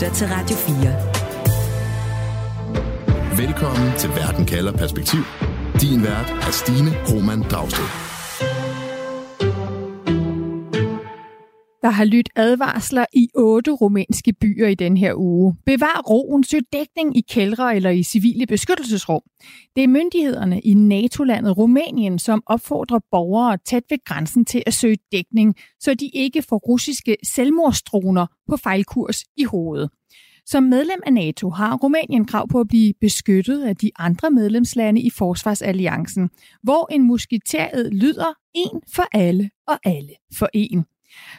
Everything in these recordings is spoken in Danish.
lytter til Radio 4. Velkommen til Verden kalder perspektiv. Din vært er Stine Roman Dragsted. Der har lyttet advarsler i otte rumænske byer i den her uge. Bevar roen, søg dækning i kældre eller i civile beskyttelsesrum. Det er myndighederne i NATO-landet Rumænien, som opfordrer borgere tæt ved grænsen til at søge dækning, så de ikke får russiske selvmordsdroner på fejlkurs i hovedet. Som medlem af NATO har Rumænien krav på at blive beskyttet af de andre medlemslande i Forsvarsalliancen, hvor en musketeret lyder en for alle og alle for en.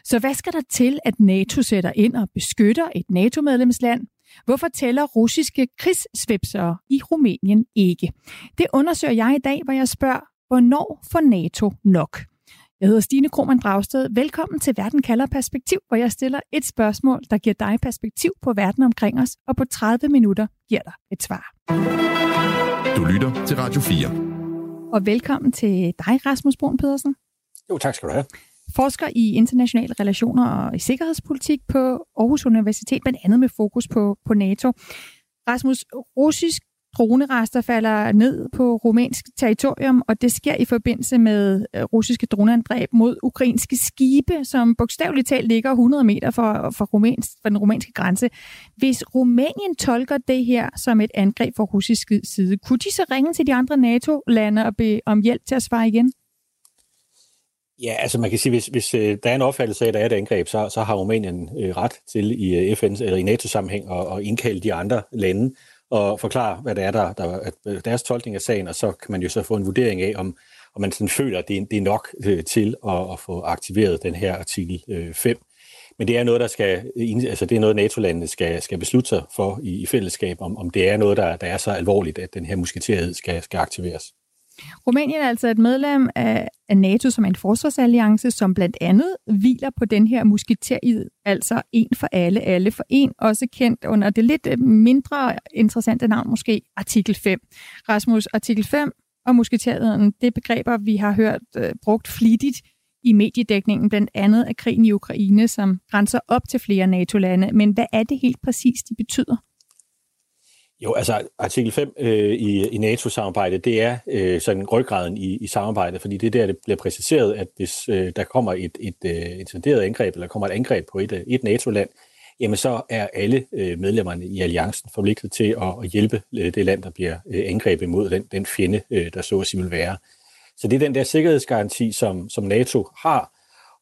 Så hvad skal der til, at NATO sætter ind og beskytter et NATO-medlemsland? Hvorfor tæller russiske krigssvipsere i Rumænien ikke? Det undersøger jeg i dag, hvor jeg spørger, hvornår får NATO nok? Jeg hedder Stine Krohmann Dragsted. Velkommen til Verden kalder perspektiv, hvor jeg stiller et spørgsmål, der giver dig perspektiv på verden omkring os, og på 30 minutter giver dig et svar. Du lytter til Radio 4. Og velkommen til dig, Rasmus Brun Pedersen. Jo, tak skal du have forsker i internationale relationer og i sikkerhedspolitik på Aarhus Universitet, blandt andet med fokus på, på NATO. Rasmus, russisk dronerester falder ned på rumænsk territorium, og det sker i forbindelse med øh, russiske droneangreb mod ukrainske skibe, som bogstaveligt talt ligger 100 meter fra, fra, rumænsk, fra den rumænske grænse. Hvis Rumænien tolker det her som et angreb fra russisk side, kunne de så ringe til de andre NATO-lande og bede om hjælp til at svare igen? Ja, altså man kan sige, hvis, hvis øh, der er en opfattelse af, at der er et angreb, så, så har Rumænien øh, ret til i FN's eller i NATO-sammenhæng at, at indkalde de andre lande og forklare, hvad det er, der, der er deres tolkning af sagen, og så kan man jo så få en vurdering af, om, om man sådan føler, at det, det er nok øh, til at, at få aktiveret den her artikel øh, 5. Men det er noget, der skal, øh, altså det er noget, NATO-landene skal, skal beslutte sig for i, i fællesskab, om, om det er noget, der, der er så alvorligt, at den her musketerhed skal, skal aktiveres. Rumænien er altså et medlem af, NATO, som er en forsvarsalliance, som blandt andet hviler på den her musketeriet, altså en for alle, alle for en, også kendt under det lidt øh, mindre interessante navn måske, artikel 5. Rasmus, artikel 5 og musketeriden, det er begreber, vi har hørt øh, brugt flittigt i mediedækningen, blandt andet af krigen i Ukraine, som grænser op til flere NATO-lande. Men hvad er det helt præcis, de betyder? Jo, altså artikel 5 øh, i, i NATO-samarbejdet, det er øh, sådan ryggraden i, i samarbejdet, fordi det er der, det bliver præciseret, at hvis øh, der kommer et, et, øh, intenderet angreb, eller kommer et angreb på et, øh, et NATO-land, jamen så er alle øh, medlemmerne i alliancen forpligtet til at, at hjælpe øh, det land, der bliver øh, angrebet imod den, den fjende, øh, der så at sige vil være. Så det er den der sikkerhedsgaranti, som, som NATO har,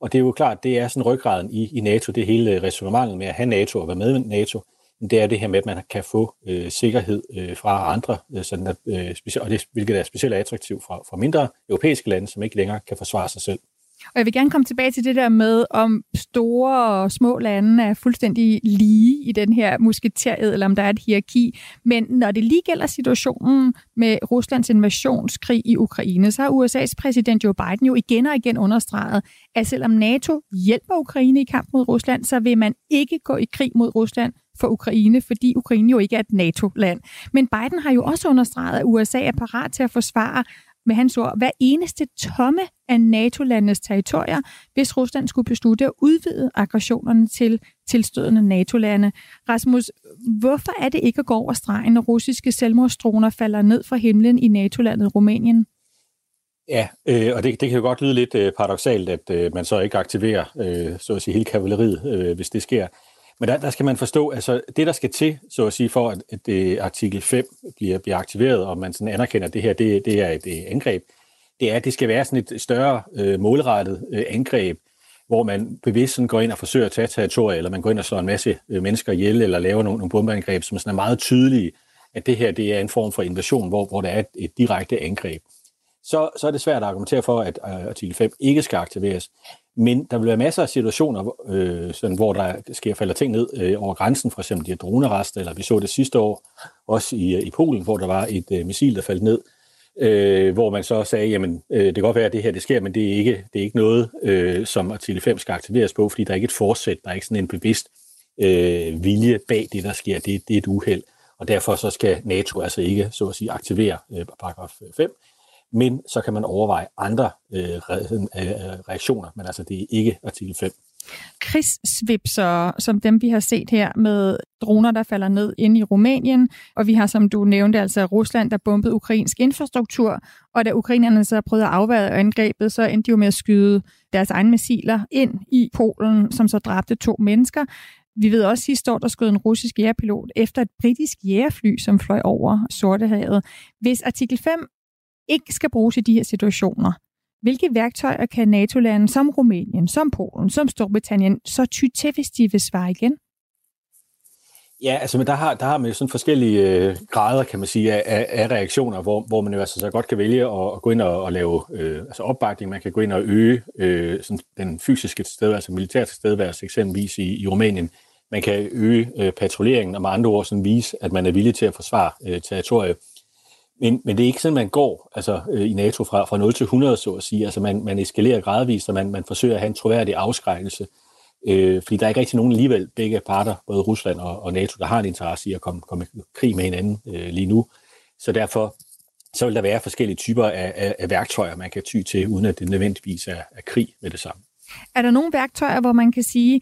og det er jo klart, det er sådan ryggraden i, i NATO, det hele øh, resonemanget med at have NATO og være med i NATO, det er det her med, at man kan få øh, sikkerhed øh, fra andre, øh, sådan at, øh, specielt, og det, hvilket er specielt attraktivt fra, fra mindre europæiske lande, som ikke længere kan forsvare sig selv. Og jeg vil gerne komme tilbage til det der med, om store og små lande er fuldstændig lige i den her musketeriet, eller om der er et hierarki. Men når det lige gælder situationen med Ruslands invasionskrig i Ukraine, så har USA's præsident Joe Biden jo igen og igen understreget, at selvom NATO hjælper Ukraine i kamp mod Rusland, så vil man ikke gå i krig mod Rusland for Ukraine, fordi Ukraine jo ikke er et NATO-land. Men Biden har jo også understreget, at USA er parat til at forsvare med hans ord, hver eneste tomme af NATO-landenes territorier, hvis Rusland skulle beslutte at udvide aggressionerne til tilstødende NATO-lande. Rasmus, hvorfor er det ikke at gå over stregen, når russiske selvmordsdroner falder ned fra himlen i NATO-landet Rumænien? Ja, øh, og det, det kan jo godt lyde lidt øh, paradoxalt, at øh, man så ikke aktiverer øh, så at sige, hele kavaleriet, øh, hvis det sker. Men der, der skal man forstå, altså det, der skal til, så at sige, for at, at det, artikel 5 bliver, bliver aktiveret, og man sådan anerkender, at det her det, det er et et angreb, det er, at det skal være sådan et større øh, målrettet øh, angreb, hvor man bevidst sådan går ind og forsøger at tage territorier, eller man går ind og slår en masse øh, mennesker ihjel, eller laver nogle, nogle bombeangreb, som sådan er meget tydelige, at det her det er en form for invasion, hvor, hvor der er et, et direkte angreb. Så, så er det svært at argumentere for, at øh, artikel 5 ikke skal aktiveres. Men der vil være masser af situationer, øh, sådan, hvor der sker falder ting ned øh, over grænsen, for eksempel de dronerester, eller vi så det sidste år, også i, øh, i Polen, hvor der var et øh, missil, der faldt ned, øh, hvor man så sagde, jamen øh, det kan godt være, at det her det sker, men det er ikke, det er ikke noget, øh, som artikel 5 skal aktiveres på, fordi der er ikke et forsæt, der er ikke sådan en bevidst øh, vilje bag det, der sker. Det, det er et uheld, og derfor så skal NATO altså ikke, så at sige, aktivere øh, paragraf 5 men så kan man overveje andre øh, øh, øh, reaktioner, men altså det er ikke artikel 5. krigssvipser, som dem vi har set her med droner, der falder ned ind i Rumænien, og vi har, som du nævnte, altså Rusland, der bombede ukrainsk infrastruktur, og da ukrainerne så prøvede at afvære angrebet, så endte de jo med at skyde deres egne missiler ind i Polen, som så dræbte to mennesker. Vi ved også sidste år, der skød en russisk jægerpilot efter et britisk jægerfly, som fløj over Sortehavet. Hvis artikel 5 ikke skal bruges i de her situationer, hvilke værktøjer kan NATO-lande som Rumænien, som Polen, som Storbritannien så ty til, hvis de vil svare igen? Ja, altså men der har, der har man jo sådan forskellige øh, grader, kan man sige, af, af reaktioner, hvor, hvor man jo altså så godt kan vælge at, at gå ind og, at lave øh, altså opbakning. Man kan gå ind og øge øh, sådan den fysiske tilstedeværelse, altså militær tilstedeværelse eksempelvis i, i Rumænien. Man kan øge øh, patruljeringen, og med andre ord sådan vise, at man er villig til at forsvare øh, territoriet. Men, men det er ikke sådan, man går altså, øh, i NATO fra, fra 0 til 100, så at sige. Altså man, man eskalerer gradvist, og man, man forsøger at have en troværdig afskrækkelse. Øh, fordi der er ikke rigtig nogen alligevel, begge parter, både Rusland og, og NATO, der har en interesse i at komme, komme i krig med hinanden øh, lige nu. Så derfor så vil der være forskellige typer af, af, af værktøjer, man kan ty til, uden at det nødvendigvis er, er krig med det samme. Er der nogle værktøjer, hvor man kan sige,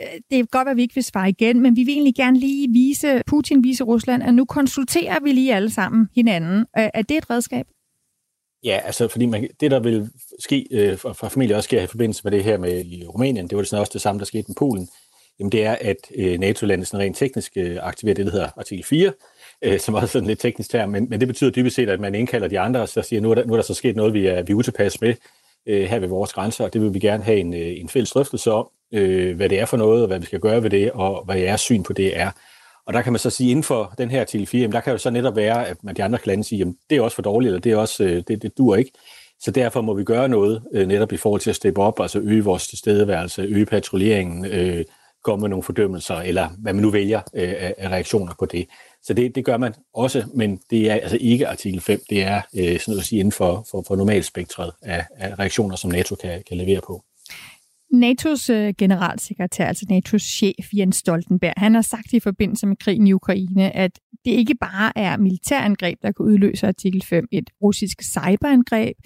Øh, det er godt, at vi ikke vil svare igen, men vi vil egentlig gerne lige vise, Putin vise Rusland, at nu konsulterer vi lige alle sammen hinanden. Øh, er det et redskab? Ja, altså fordi man, det, der vil ske, øh, for, familie også sker i forbindelse med det her med i Rumænien, det var det sådan også det samme, der skete med Polen, jamen det er, at øh, NATO-landet sådan rent teknisk øh, aktiverer det, der hedder artikel 4, øh, som også er sådan lidt teknisk term, men, men det betyder dybest set, at man indkalder de andre og så siger, nu er der, nu er der så sket noget, vi er, vi er utilpas med øh, her ved vores grænser, og det vil vi gerne have en, øh, en fælles drøftelse om, øh, hvad det er for noget, og hvad vi skal gøre ved det, og hvad jeres syn på det er. Og der kan man så sige, inden for den her artikel 4, jamen der kan jo så netop være, at man de andre kan lande sige, jamen det er også for dårligt, eller det er også, øh, det, det dur ikke. Så derfor må vi gøre noget øh, netop i forhold til at steppe op, altså øge vores tilstedeværelse, øge patruljeringen, øh, komme med nogle fordømmelser, eller hvad man nu vælger øh, af reaktioner på det. Så det, det gør man også, men det er altså ikke artikel 5, det er øh, sådan noget at sige inden for, for, for normalspektret af, af reaktioner, som NATO kan, kan levere på. NATO's øh, generalsekretær, altså NATO's chef Jens Stoltenberg, han har sagt i forbindelse med krigen i Ukraine, at det ikke bare er militærangreb, der kan udløse artikel 5, et russisk cyberangreb,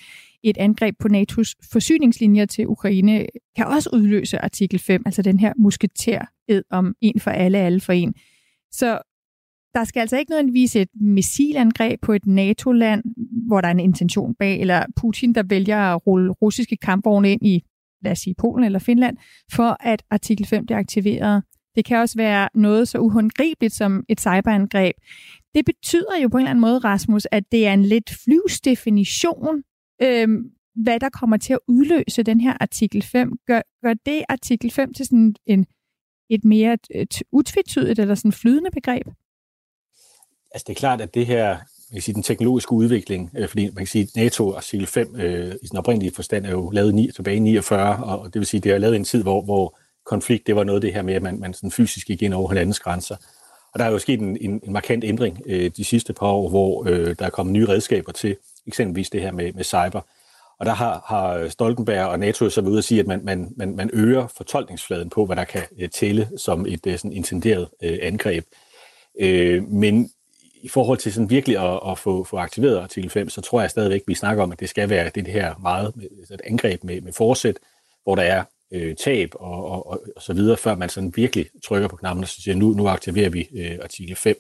et angreb på NATO's forsyningslinjer til Ukraine kan også udløse artikel 5, altså den her musketered om en for alle, alle for en. Så der skal altså ikke nødvendigvis et missilangreb på et NATO-land, hvor der er en intention bag, eller Putin, der vælger at rulle russiske kampvogne ind i lad os sige Polen eller Finland, for at artikel 5 bliver aktiveret. Det kan også være noget så uhåndgribeligt som et cyberangreb. Det betyder jo på en eller anden måde, Rasmus, at det er en lidt flyvs definition, øh, hvad der kommer til at udløse den her artikel 5. Gør, gør det artikel 5 til sådan en, et mere øh, utvetydigt eller sådan flydende begreb? Altså det er klart, at det her man kan sige, den teknologiske udvikling, øh, fordi man kan sige, at NATO artikel 5 øh, i den oprindelige forstand er jo lavet ni, tilbage i 49, og det vil sige, det er lavet i en tid, hvor, hvor konflikt, det var noget af det her med, at man, man sådan fysisk gik ind over hinandens grænser. Og der er jo sket en, en, en markant ændring øh, de sidste par år, hvor øh, der er kommet nye redskaber til, eksempelvis det her med, med cyber. Og der har, har Stoltenberg og NATO så været ude at sige, at man, man, man, man øger fortolkningsfladen på, hvad der kan øh, tælle som et øh, sådan intenderet øh, angreb. Øh, men i forhold til sådan virkelig at, at få, få aktiveret artikel 5, så tror jeg stadigvæk, at vi snakker om, at det skal være det her meget et angreb med, med forsæt, hvor der er øh, tab og, og, og, og så videre, før man sådan virkelig trykker på knappen og siger, nu, nu aktiverer vi øh, artikel 5.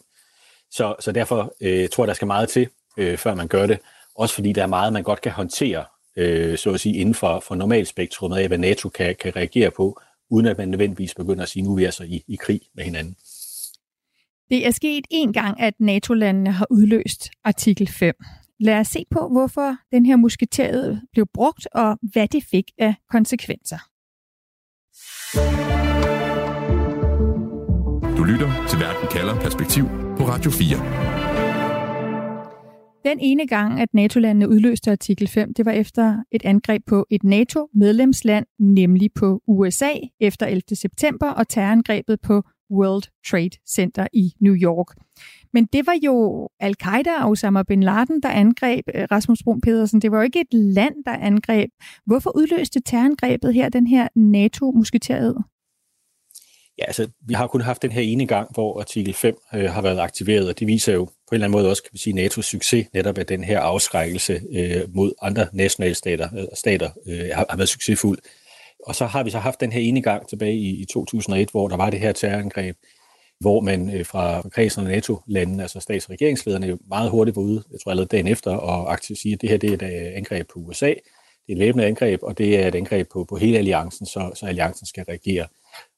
Så, så derfor øh, tror jeg, der skal meget til, øh, før man gør det. Også fordi der er meget, man godt kan håndtere, øh, så at sige, inden for, for normalspektrummet af, hvad NATO kan, kan reagere på, uden at man nødvendigvis begynder at sige, nu er vi altså i, i krig med hinanden. Det er sket en gang, at NATO-landene har udløst artikel 5. Lad os se på, hvorfor den her musketeret blev brugt, og hvad det fik af konsekvenser. Du lytter til Verden kalder perspektiv på Radio 4. Den ene gang, at NATO-landene udløste artikel 5, det var efter et angreb på et NATO-medlemsland, nemlig på USA efter 11. september og terrorangrebet på World Trade Center i New York. Men det var jo al-Qaida og Osama bin Laden, der angreb øh, Rasmus Brun Pedersen. Det var jo ikke et land, der angreb. Hvorfor udløste terrorangrebet her, den her NATO-musketeriet? Ja, altså, vi har kun haft den her ene gang, hvor artikel 5 øh, har været aktiveret, og det viser jo på en eller anden måde også, kan vi sige, NATO's succes, netop af den her afskrækkelse øh, mod andre nationalstater øh, stater, øh, har, har været succesfuld og så har vi så haft den her ene gang tilbage i, i 2001, hvor der var det her terrorangreb, hvor man øh, fra kredsen af NATO-landene, altså stats- og regeringslederne, jo meget hurtigt var ude, jeg tror allerede dagen efter, og aktivt sige, at det her det er et øh, angreb på USA, det er et væbnet angreb, og det er et angreb på, på hele alliancen, så, så alliancen skal reagere.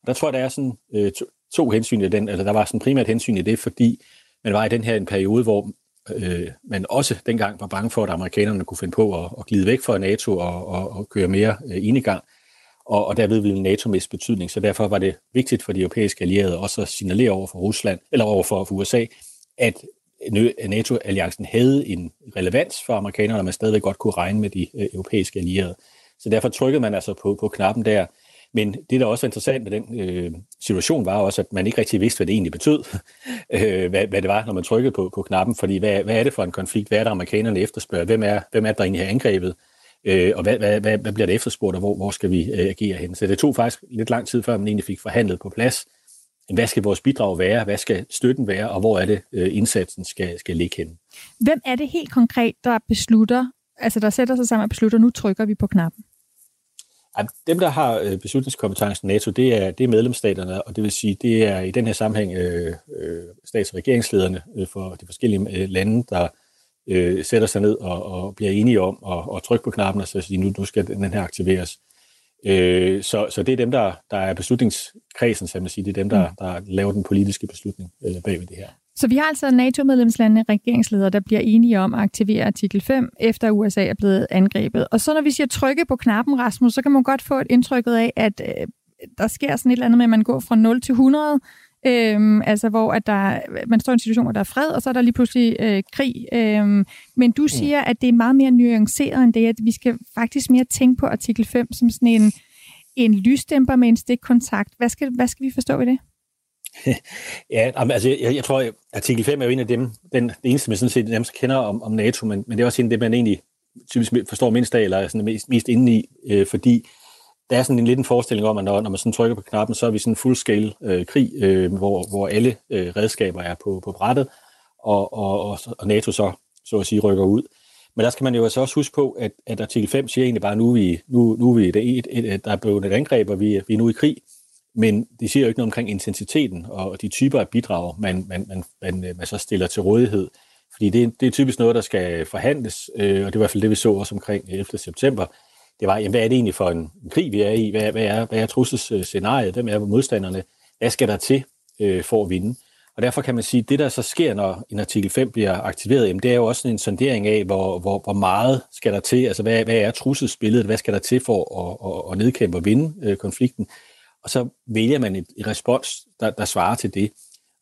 Og der tror jeg, der er sådan øh, to, to hensyn i den, altså der var sådan primært hensyn i det, fordi man var i den her en periode, hvor øh, man også dengang var bange for, at amerikanerne kunne finde på at, at glide væk fra NATO og, og, og køre mere øh, enegang, og, og derved ville NATO miste betydning. Så derfor var det vigtigt for de europæiske allierede også at signalere over for Rusland, eller over for, for USA, at NATO-alliancen havde en relevans for amerikanerne, og man stadigvæk godt kunne regne med de øh, europæiske allierede. Så derfor trykkede man altså på, på knappen der, men det, der også var interessant med den øh, situation, var også, at man ikke rigtig vidste, hvad det egentlig betød, øh, hvad, hvad det var, når man trykkede på, på knappen. Fordi hvad, hvad er det for en konflikt? Hvad er det, amerikanerne efterspørger? Hvem er, hvem er det, der egentlig har angrebet? Øh, og hvad, hvad, hvad, hvad bliver det efterspurgt, og hvor, hvor skal vi øh, agere hen? Så det tog faktisk lidt lang tid, før man egentlig fik forhandlet på plads, hvad skal vores bidrag være? Hvad skal støtten være? Og hvor er det, øh, indsatsen skal, skal ligge hen? Hvem er det helt konkret, der beslutter, altså der sætter sig sammen og beslutter, nu trykker vi på knappen? Dem, der har øh, beslutningskompetencen NATO, det er, det er medlemsstaterne, og det vil sige, det er i den her sammenhæng øh, stats- og regeringslederne for de forskellige lande, der øh, sætter sig ned og, og bliver enige om at, at trykke på knappen og så sige, nu, nu skal den her aktiveres. Øh, så, så det er dem, der, der er beslutningskredsen, så man sige. Det er dem, der, mm. der laver den politiske beslutning øh, bag ved det her. Så vi har altså NATO-medlemslandene regeringsledere, der bliver enige om at aktivere artikel 5, efter USA er blevet angrebet. Og så når vi siger trykke på knappen, Rasmus, så kan man godt få et indtryk af, at øh, der sker sådan et eller andet med, at man går fra 0 til 100, Øhm, altså hvor at der, man står i en situation, hvor der er fred, og så er der lige pludselig øh, krig. Øhm, men du mm. siger, at det er meget mere nuanceret end det, at vi skal faktisk mere tænke på artikel 5 som sådan en, en lysdæmper med en stikkontakt. Hvad skal, hvad skal vi forstå ved det? ja, altså jeg, jeg tror, at artikel 5 er jo en af dem, den, det eneste, man sådan set nærmest kender om, om NATO, men, men det er også en af det, man egentlig typisk forstår mindst af, eller er sådan mest, mest inde i, øh, fordi der er sådan en lidt en forestilling om, at når, når man sådan trykker på knappen, så er vi sådan en full-scale øh, krig, øh, hvor, hvor alle øh, redskaber er på, på brættet, og, og, og, og NATO så, så at sige, rykker ud. Men der skal man jo altså også huske på, at, at artikel 5 siger egentlig bare, at nu er vi, nu, nu er vi et, et, et, der er blevet et angreb, og vi, vi er nu i krig. Men det siger jo ikke noget omkring intensiteten og de typer af bidrag, man, man, man, man, øh, man så stiller til rådighed. Fordi det, det er typisk noget, der skal forhandles, øh, og det er i hvert fald det, vi så også omkring 11. september, det var, jamen, hvad er det egentlig for en, en krig, vi er i? Hvad, hvad er, hvad er trusselsscenariet? Hvem er modstanderne? Hvad skal der til øh, for at vinde? Og derfor kan man sige, at det, der så sker, når en artikel 5 bliver aktiveret, jamen, det er jo også en sondering af, hvor, hvor, hvor meget skal der til, altså hvad, hvad er trusselsbilledet, hvad skal der til for at, at, at nedkæmpe og vinde øh, konflikten? Og så vælger man et, et respons, der, der svarer til det.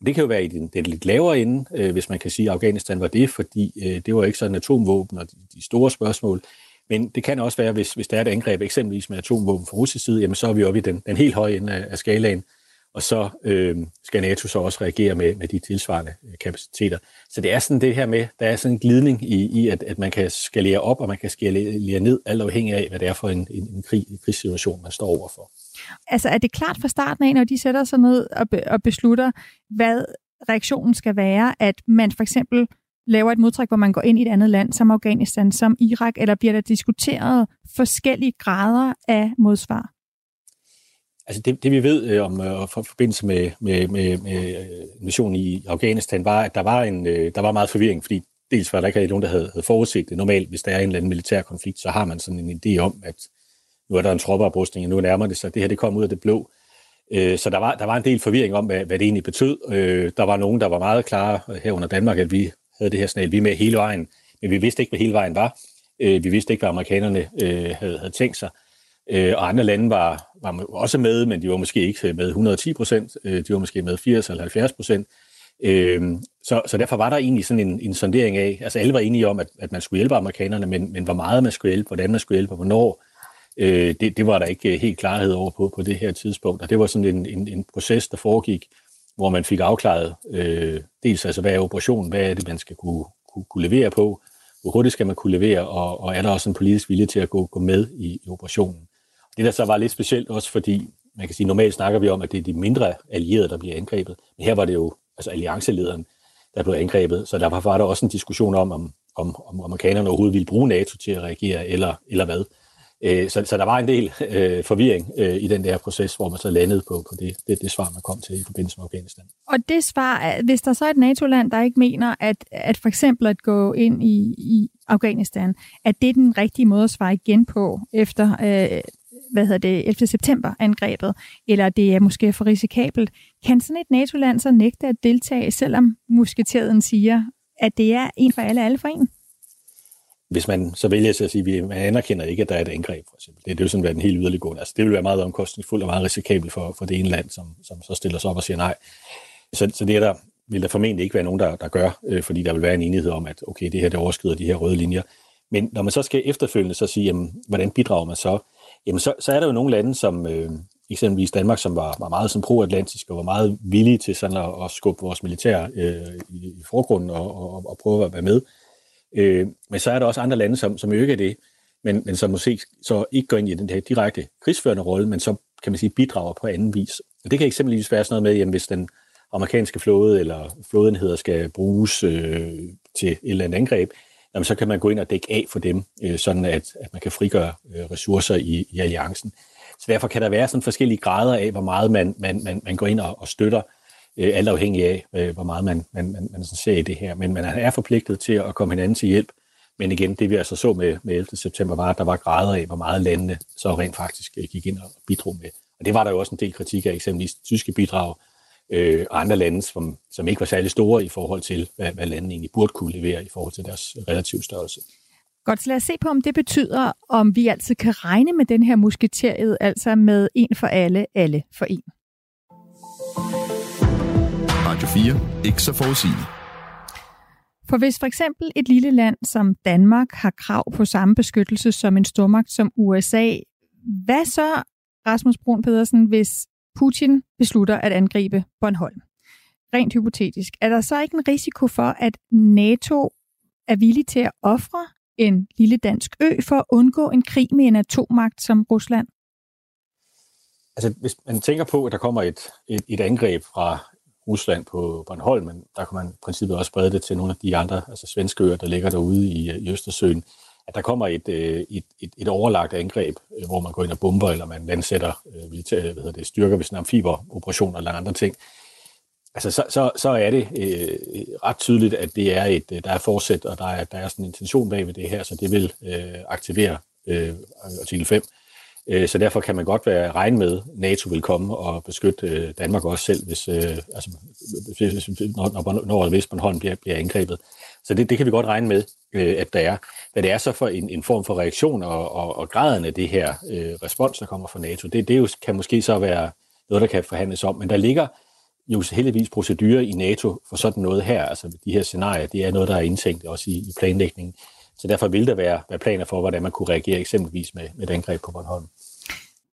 Det kan jo være i den, den lidt lavere ende, øh, hvis man kan sige, at Afghanistan var det, fordi øh, det var ikke sådan atomvåben og de, de store spørgsmål. Men det kan også være, hvis, hvis der er et angreb eksempelvis med atomvåben fra russisk side, jamen så er vi oppe i den, den helt høje ende af, af skalaen, og så øh, skal NATO så også reagere med, med de tilsvarende øh, kapaciteter. Så det er sådan det her med, der er sådan en glidning i, i at, at man kan skalere op, og man kan skalere ned, alt afhængig af, hvad det er for en, en, en, krig, en krigssituation, man står overfor. Altså er det klart fra starten af, når de sætter sig ned og, be, og beslutter, hvad reaktionen skal være, at man for eksempel laver et modtræk, hvor man går ind i et andet land, som Afghanistan, som Irak, eller bliver der diskuteret forskellige grader af modsvar? Altså det, det vi ved øh, om øh, for forbindelse med, med, med, med øh, missionen i Afghanistan, var, at der var, en, øh, der var meget forvirring, fordi dels var der ikke nogen, der havde, havde forudset det. Normalt, hvis der er en eller anden militær konflikt, så har man sådan en idé om, at nu er der en troppeoprustning, og nu nærmer det sig. Det her det kom ud af det blå. Øh, så der var, der var en del forvirring om, hvad, hvad det egentlig betød. Øh, der var nogen, der var meget klare øh, her under Danmark, at vi havde det her signal, vi med hele vejen, men vi vidste ikke, hvad hele vejen var. Øh, vi vidste ikke, hvad amerikanerne øh, havde, havde tænkt sig. Øh, og andre lande var, var også med, men de var måske ikke øh, med 110 procent, øh, de var måske med 80 eller 70 procent. Øh, så, så derfor var der egentlig sådan en, en sondering af, altså alle var enige om, at, at man skulle hjælpe amerikanerne, men, men hvor meget man skulle hjælpe, hvordan man skulle hjælpe, og hvornår, øh, det, det var der ikke øh, helt klarhed over på på det her tidspunkt. Og det var sådan en, en, en proces, der foregik hvor man fik afklaret øh, dels altså, hvad er operationen, hvad er det, man skal kunne, kunne, kunne levere på, hvor hurtigt skal man kunne levere, og, og er der også en politisk vilje til at gå, gå med i, i operationen. Det der så var lidt specielt også, fordi man kan sige, normalt snakker vi om, at det er de mindre allierede, der bliver angrebet, men her var det jo altså alliancelederen, der blev angrebet, så der var, var der også en diskussion om, om, om, om amerikanerne overhovedet ville bruge NATO til at reagere, eller, eller hvad. Øh, så, så der var en del øh, forvirring øh, i den der proces, hvor man så landede på, på det, det, det svar, man kom til i forbindelse med Afghanistan. Og det svar, hvis der så er et NATO-land, der ikke mener, at, at for eksempel at gå ind i, i Afghanistan, at det er den rigtige måde at svare igen på efter øh, hvad hedder det, 11. september angrebet, eller det er måske for risikabelt. Kan sådan et NATO-land så nægte at deltage, selvom musketeren siger, at det er en for alle, alle for en? Hvis man så vælger sig at sige, at man anerkender ikke, at der er et angreb, for eksempel. Det, det vil sådan være en helt yderliggående. Altså, det vil være meget omkostningsfuldt og meget risikabelt for, for det ene land, som, som så stiller sig op og siger nej. Så, så det er der, vil der formentlig ikke være nogen, der, der gør, øh, fordi der vil være en enighed om, at okay, det her det overskrider de her røde linjer. Men når man så skal efterfølgende så sige, jamen, hvordan bidrager man så? Jamen, så, så er der jo nogle lande, som øh, eksempelvis Danmark, som var, var meget pro-atlantisk og var meget villige til sådan at, at skubbe vores militær øh, i, i forgrunden og, og, og prøve at være med. Øh, Øh, men så er der også andre lande, som, som ikke er det, men, men som måske så ikke går ind i den her direkte krigsførende rolle, men så kan man sige bidrager på anden vis. Og det kan eksempelvis være sådan noget med, jamen, hvis den amerikanske flåde eller flådenheder skal bruges øh, til et eller andet angreb, jamen, så kan man gå ind og dække af for dem, øh, sådan at, at man kan frigøre øh, ressourcer i, i alliancen. Så derfor kan der være sådan forskellige grader af, hvor meget man, man, man, man går ind og, og støtter øh, alt afhængig af, øh, hvor meget man, man, man, man ser i det her. Men man er forpligtet til at komme hinanden til hjælp. Men igen, det vi altså så med, med 11. september, var, at der var grader af, hvor meget landene så rent faktisk øh, gik ind og bidrog med. Og det var der jo også en del kritik af, eksempelvis tyske bidrag øh, og andre lande, som, som ikke var særlig store i forhold til, hvad, hvad landene egentlig burde kunne levere i forhold til deres relative størrelse. Godt, så lad os se på, om det betyder, om vi altid kan regne med den her musketeriet, altså med en for alle, alle for en. Radio 4. Ikke så forudsigeligt. For hvis for eksempel et lille land som Danmark har krav på samme beskyttelse som en stormagt som USA, hvad så, Rasmus Brun Pedersen, hvis Putin beslutter at angribe Bornholm? Rent hypotetisk. Er der så ikke en risiko for, at NATO er villig til at ofre en lille dansk ø for at undgå en krig med en atommagt som Rusland? Altså, hvis man tænker på, at der kommer et, et, et angreb fra Rusland på Bornholm, men der kan man i princippet også sprede det til nogle af de andre, altså svenske øer, der ligger derude i, øh, i Østersøen, at der kommer et, øh, et, et, et overlagt angreb, øh, hvor man går ind og bomber, eller man landsætter militære, hvad hedder det, styrker ved sådan amfiberoperationer eller andre ting, altså så, så, så er det øh, ret tydeligt, at det er et, der er forsæt, og der er, der er sådan en intention bag ved det her, så det vil øh, aktivere øh, artikel 5. Øh, Øh, så derfor kan man godt være regne med, at NATO vil komme og beskytte øh, Danmark også selv, hvis, øh, altså, hvis, når, når, når hvis Bornholm bliver, bliver angrebet. Så det, det kan vi godt regne med, at der er. Hvad det er så for en, en form for reaktion og, og, og graden af det her øh, respons, der kommer fra NATO, det, det jo, kan måske så være noget, der kan forhandles om. Men der ligger jo heldigvis procedurer i NATO for sådan noget her. Altså de her scenarier, det er noget, der er indtænkt også i, i planlægningen. Så derfor vil der være, være planer for, hvordan man kunne reagere eksempelvis med, med et angreb på Bornholm.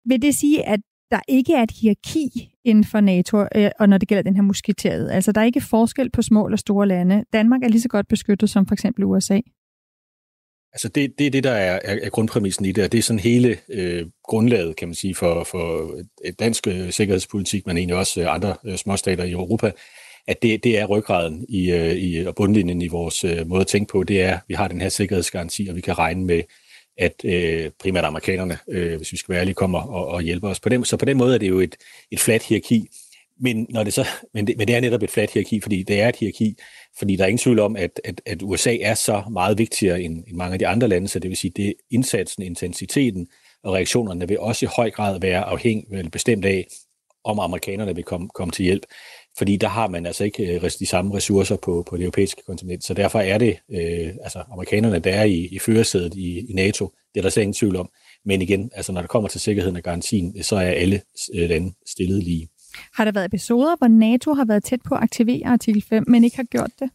Vil det sige, at der ikke er et hierarki inden for NATO, øh, og når det gælder den her musketeret? Altså, der er ikke forskel på små eller store lande. Danmark er lige så godt beskyttet som for eksempel USA. Altså det, det er det, der er, er grundpræmissen i det, og det er sådan hele øh, grundlaget, kan man sige, for, for dansk øh, sikkerhedspolitik, men egentlig også øh, andre øh, småstater i Europa, at det, det er ryggraden i, øh, i, og bundlinjen i vores øh, måde at tænke på, det er, at vi har den her sikkerhedsgaranti, og vi kan regne med at øh, primært amerikanerne, øh, hvis vi skal være ærlige, kommer og, og hjælper os. På den, så på den måde er det jo et, et fladt hierarki. Men, når det så, men, det, men det er netop et fladt hierarki, fordi det er et hierarki, fordi der er ingen tvivl om, at, at, at USA er så meget vigtigere end, end mange af de andre lande, så det vil sige, det indsatsen, intensiteten og reaktionerne vil også i høj grad være afhængig, eller bestemt af, om amerikanerne vil komme, komme til hjælp fordi der har man altså ikke øh, de samme ressourcer på, på det europæiske kontinent. Så derfor er det øh, altså amerikanerne, der er i, i førersædet i, i NATO. Det er der slet ingen tvivl om. Men igen, altså når det kommer til sikkerheden og garantien, så er alle øh, lande stillet lige. Har der været episoder, hvor NATO har været tæt på at aktivere artikel 5, men ikke har gjort det?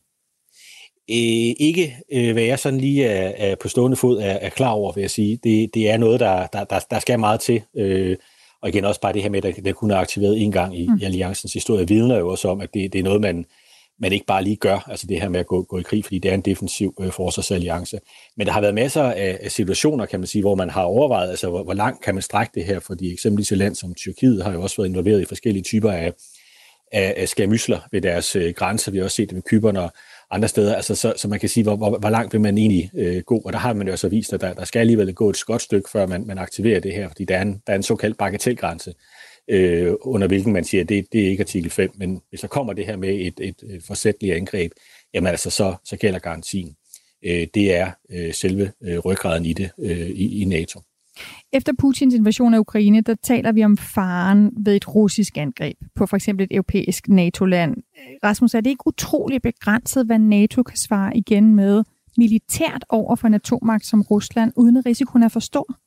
Øh, ikke, øh, hvad jeg sådan lige er, er på stående fod er, er klar over, vil jeg sige. Det, det er noget, der, der, der, der skal meget til. Øh, og igen også bare det her med, at det kun er aktiveret en gang i, mm. i alliancens historie, vidner jo også om, at det, det er noget, man, man ikke bare lige gør, altså det her med at gå, gå i krig, fordi det er en defensiv øh, forsvarsalliance. Men der har været masser af, af situationer, kan man sige, hvor man har overvejet, altså hvor, hvor langt kan man strække det her, fordi eksempelvis et land som Tyrkiet har jo også været involveret i forskellige typer af, af, af skærmysler ved deres øh, grænser. Vi har også set det med kyberne og andre steder. Altså, så, så man kan sige, hvor, hvor, hvor langt vil man egentlig øh, gå? Og der har man jo så vist, at der, der skal alligevel gå et godt stykke, før man, man aktiverer det her, fordi der er en, der er en såkaldt bagatelgrænse, øh, under hvilken man siger, at det, det er ikke artikel 5, men hvis der kommer det her med et, et, et forsætteligt angreb, jamen altså, så, så gælder garantien. Øh, det er øh, selve øh, ryggraden i det øh, i, i NATO. Efter Putins invasion af Ukraine, der taler vi om faren ved et russisk angreb på for eksempel et europæisk NATO-land. Rasmus, er det ikke utroligt begrænset, hvad NATO kan svare igen med militært over for en atommagt som Rusland, uden at risikoen er for stor?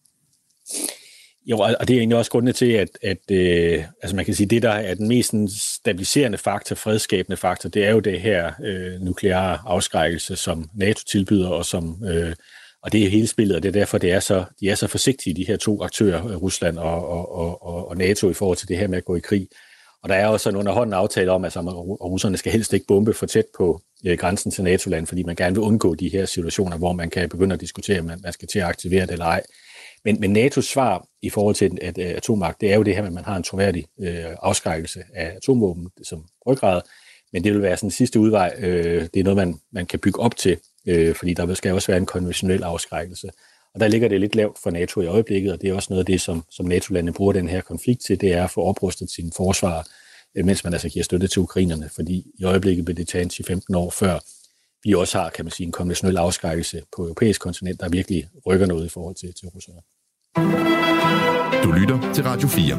Jo, og det er egentlig også grundet til, at, at øh, altså man kan sige, det der er den mest stabiliserende faktor, fredskabende faktor, det er jo det her øh, nukleare afskrækkelse, som NATO tilbyder, og som øh, og det er hele spillet, og det er derfor, det er så, de er så forsigtige, de her to aktører, øh, Rusland og, og, og, og NATO, i forhold til det her med at gå i krig. Og der er også en underhånden aftale om, at russerne skal helst ikke bombe for tæt på øh, grænsen til NATO-land, fordi man gerne vil undgå de her situationer, hvor man kan begynde at diskutere, om man skal til at aktivere det eller ej. Men, men NATO's svar i forhold til at, at atommagt, det er jo det her med, at man har en troværdig øh, afskrækkelse af atomvåben som ryggrad, men det vil være sådan en sidste udvej. Øh, det er noget, man, man kan bygge op til, øh, fordi der skal også være en konventionel afskrækkelse. Og der ligger det lidt lavt for NATO i øjeblikket, og det er også noget af det, som, som NATO-landene bruger den her konflikt til, det er at få oprustet sin forsvar, øh, mens man altså giver støtte til ukrainerne, fordi i øjeblikket vil det tage 10-15 år før vi også har, kan man sige, en konventionel afskrækkelse på europæisk kontinent, der virkelig rykker noget i forhold til, til russerne. Du lytter til Radio 4.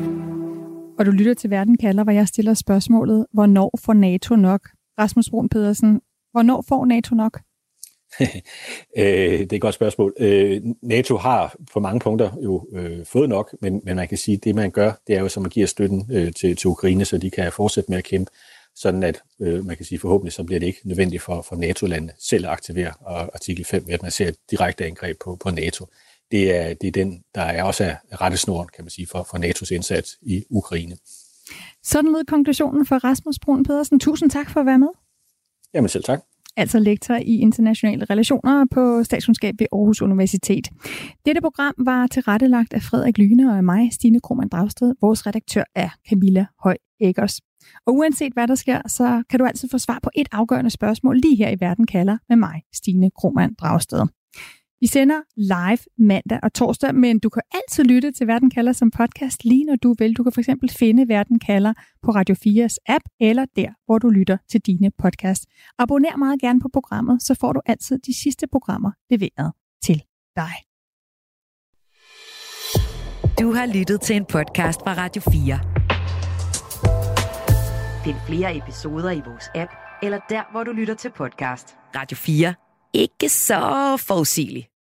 Og du lytter til Verden kalder, hvor jeg stiller spørgsmålet, hvornår får NATO nok? Rasmus Brun Pedersen, hvornår får NATO nok? Øh, det er et godt spørgsmål. Øh, NATO har på mange punkter jo øh, fået nok, men, men man kan sige, at det man gør, det er jo som at give støtten øh, til, til Ukraine, så de kan fortsætte med at kæmpe, sådan at øh, man kan sige forhåbentlig, så bliver det ikke nødvendigt for, for NATO-landene selv at aktivere artikel 5 ved, at man ser et direkte angreb på, på NATO. Det er, det er den, der er også er rettesnoren, kan man sige, for, for NATO's indsats i Ukraine. Sådan lød konklusionen for Rasmus Brun Pedersen. Tusind tak for at være med. Jamen selv tak altså lektor i internationale relationer på statskundskab ved Aarhus Universitet. Dette program var tilrettelagt af Frederik Lyne og af mig, Stine Krohmann Dragsted. Vores redaktør er Camilla Høj Eggers. Og uanset hvad der sker, så kan du altid få svar på et afgørende spørgsmål lige her i Verden kalder med mig, Stine Krohmann Dragsted. Vi sender live mandag og torsdag, men du kan altid lytte til Verden kalder som podcast lige når du vil. Du kan for eksempel finde Verden kalder på Radio 4's app eller der, hvor du lytter til dine podcast. Abonner meget gerne på programmet, så får du altid de sidste programmer leveret til dig. Du har lyttet til en podcast fra Radio 4. Find flere episoder i vores app eller der, hvor du lytter til podcast. Radio 4. Ikke så forudsigeligt.